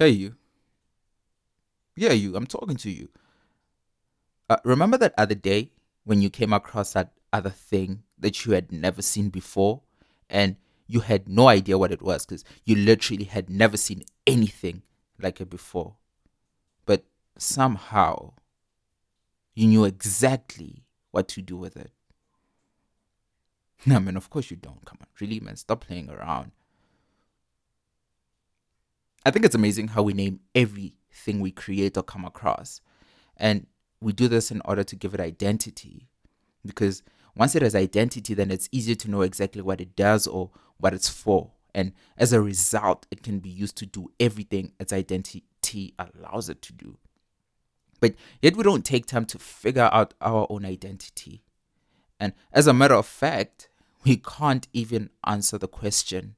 Hey, you. Yeah, you. I'm talking to you. Uh, remember that other day when you came across that other thing that you had never seen before and you had no idea what it was because you literally had never seen anything like it before. But somehow you knew exactly what to do with it. No, man, of course you don't. Come on, really, man, stop playing around. I think it's amazing how we name everything we create or come across. And we do this in order to give it identity. Because once it has identity, then it's easier to know exactly what it does or what it's for. And as a result, it can be used to do everything its identity allows it to do. But yet, we don't take time to figure out our own identity. And as a matter of fact, we can't even answer the question,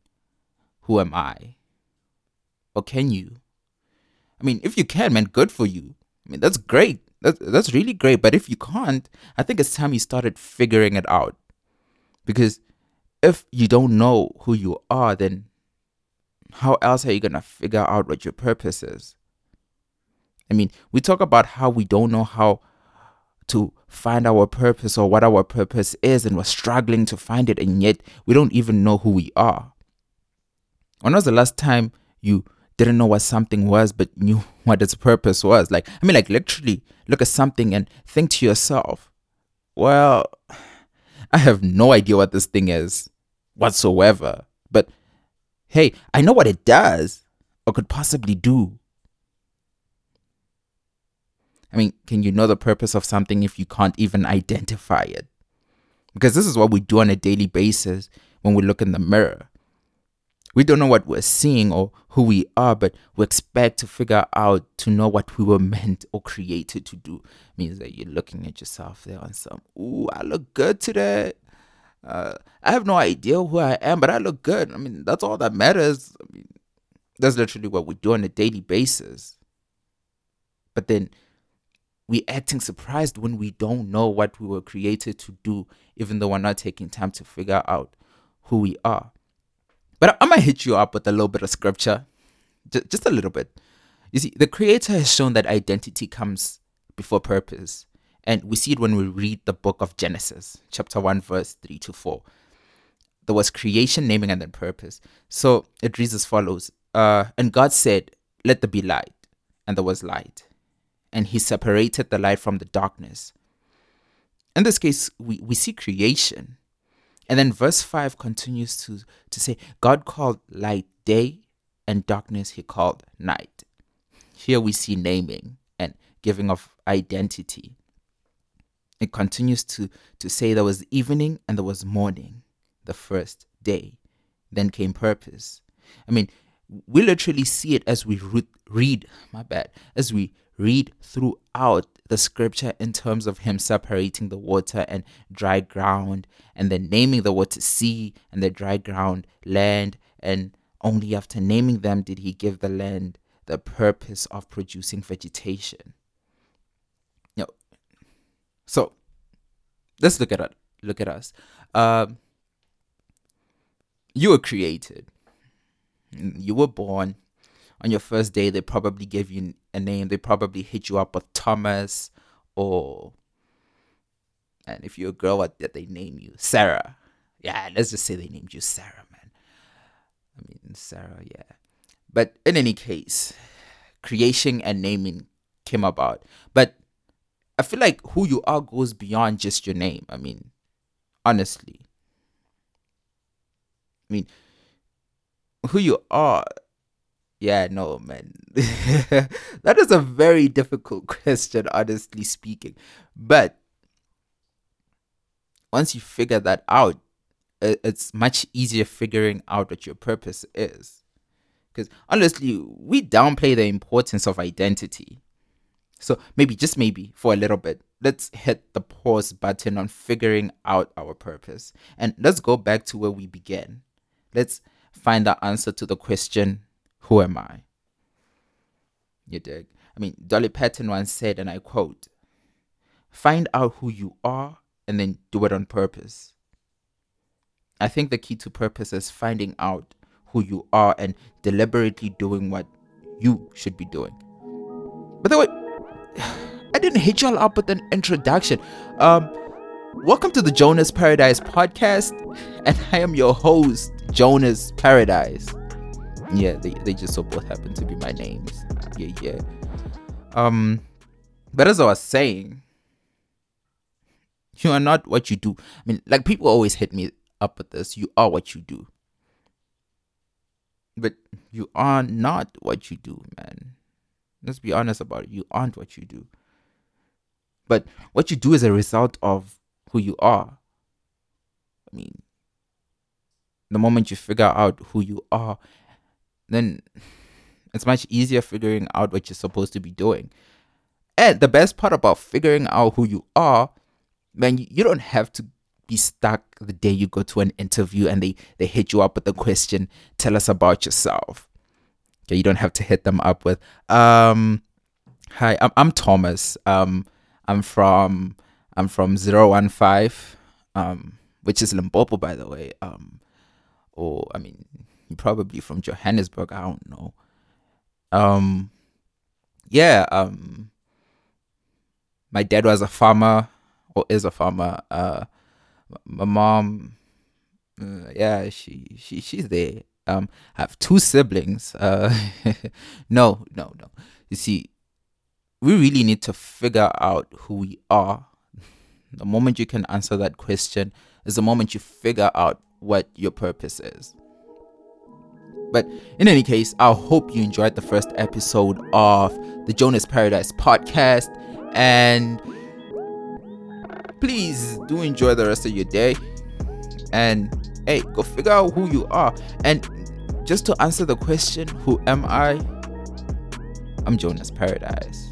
Who am I? Or can you? I mean, if you can, man, good for you. I mean, that's great. That's, that's really great. But if you can't, I think it's time you started figuring it out. Because if you don't know who you are, then how else are you going to figure out what your purpose is? I mean, we talk about how we don't know how to find our purpose or what our purpose is, and we're struggling to find it, and yet we don't even know who we are. When was the last time you didn't know what something was but knew what its purpose was. Like, I mean, like literally look at something and think to yourself, well, I have no idea what this thing is whatsoever. But hey, I know what it does or could possibly do. I mean, can you know the purpose of something if you can't even identify it? Because this is what we do on a daily basis when we look in the mirror. We don't know what we're seeing or who we are, but we expect to figure out to know what we were meant or created to do. means that you're looking at yourself there on some, ooh, I look good today. Uh, I have no idea who I am, but I look good. I mean, that's all that matters. I mean, that's literally what we do on a daily basis. But then we acting surprised when we don't know what we were created to do, even though we're not taking time to figure out who we are. But I'm gonna hit you up with a little bit of scripture, J- just a little bit. You see, the Creator has shown that identity comes before purpose, and we see it when we read the book of Genesis, chapter one, verse three to four. There was creation, naming, and then purpose. So it reads as follows: uh, And God said, "Let there be light," and there was light, and He separated the light from the darkness. In this case, we, we see creation and then verse 5 continues to, to say, God called light day and darkness he called night. Here we see naming and giving of identity. It continues to, to say there was evening and there was morning, the first day. Then came purpose. I mean, we literally see it as we re- read, my bad, as we read throughout the scripture in terms of him separating the water and dry ground and then naming the water sea and the dry ground land. And only after naming them did he give the land the purpose of producing vegetation. You know, so let's look at it look at us. Um, you were created. You were born. On your first day, they probably gave you a name. They probably hit you up with Thomas or, and if you're a girl, what did they name you? Sarah. Yeah, let's just say they named you Sarah, man. I mean, Sarah, yeah. But in any case, creation and naming came about. But I feel like who you are goes beyond just your name. I mean, honestly. I mean, who you are yeah, no, man. that is a very difficult question, honestly speaking. But once you figure that out, it's much easier figuring out what your purpose is. Because honestly, we downplay the importance of identity. So maybe, just maybe, for a little bit, let's hit the pause button on figuring out our purpose. And let's go back to where we began. Let's find the answer to the question who am I? You dig? I mean, Dolly Parton once said, and I quote, find out who you are and then do it on purpose. I think the key to purpose is finding out who you are and deliberately doing what you should be doing. By the way, I didn't hit y'all up with an introduction. Um, welcome to the Jonas Paradise podcast, and I am your host, Jonas Paradise. Yeah, they, they just so both happen to be my names. Yeah, yeah. Um, but as I was saying, you are not what you do. I mean, like people always hit me up with this. You are what you do. But you are not what you do, man. Let's be honest about it. You aren't what you do. But what you do is a result of who you are. I mean, the moment you figure out who you are, then it's much easier figuring out what you're supposed to be doing. And the best part about figuring out who you are, man, you don't have to be stuck the day you go to an interview and they, they hit you up with the question, tell us about yourself. Okay, you don't have to hit them up with, um, hi, I'm, I'm Thomas. Um, I'm from I'm from 015, um, which is Limpopo, by the way. Um, or I mean, probably from Johannesburg. I don't know. Um, yeah. Um, my dad was a farmer or is a farmer. Uh, my mom, uh, yeah, she she she's there. Um, I have two siblings. Uh, no, no, no. You see, we really need to figure out who we are. The moment you can answer that question is the moment you figure out what your purpose is. But in any case, I hope you enjoyed the first episode of the Jonas Paradise podcast. And please do enjoy the rest of your day. And hey, go figure out who you are. And just to answer the question, who am I? I'm Jonas Paradise.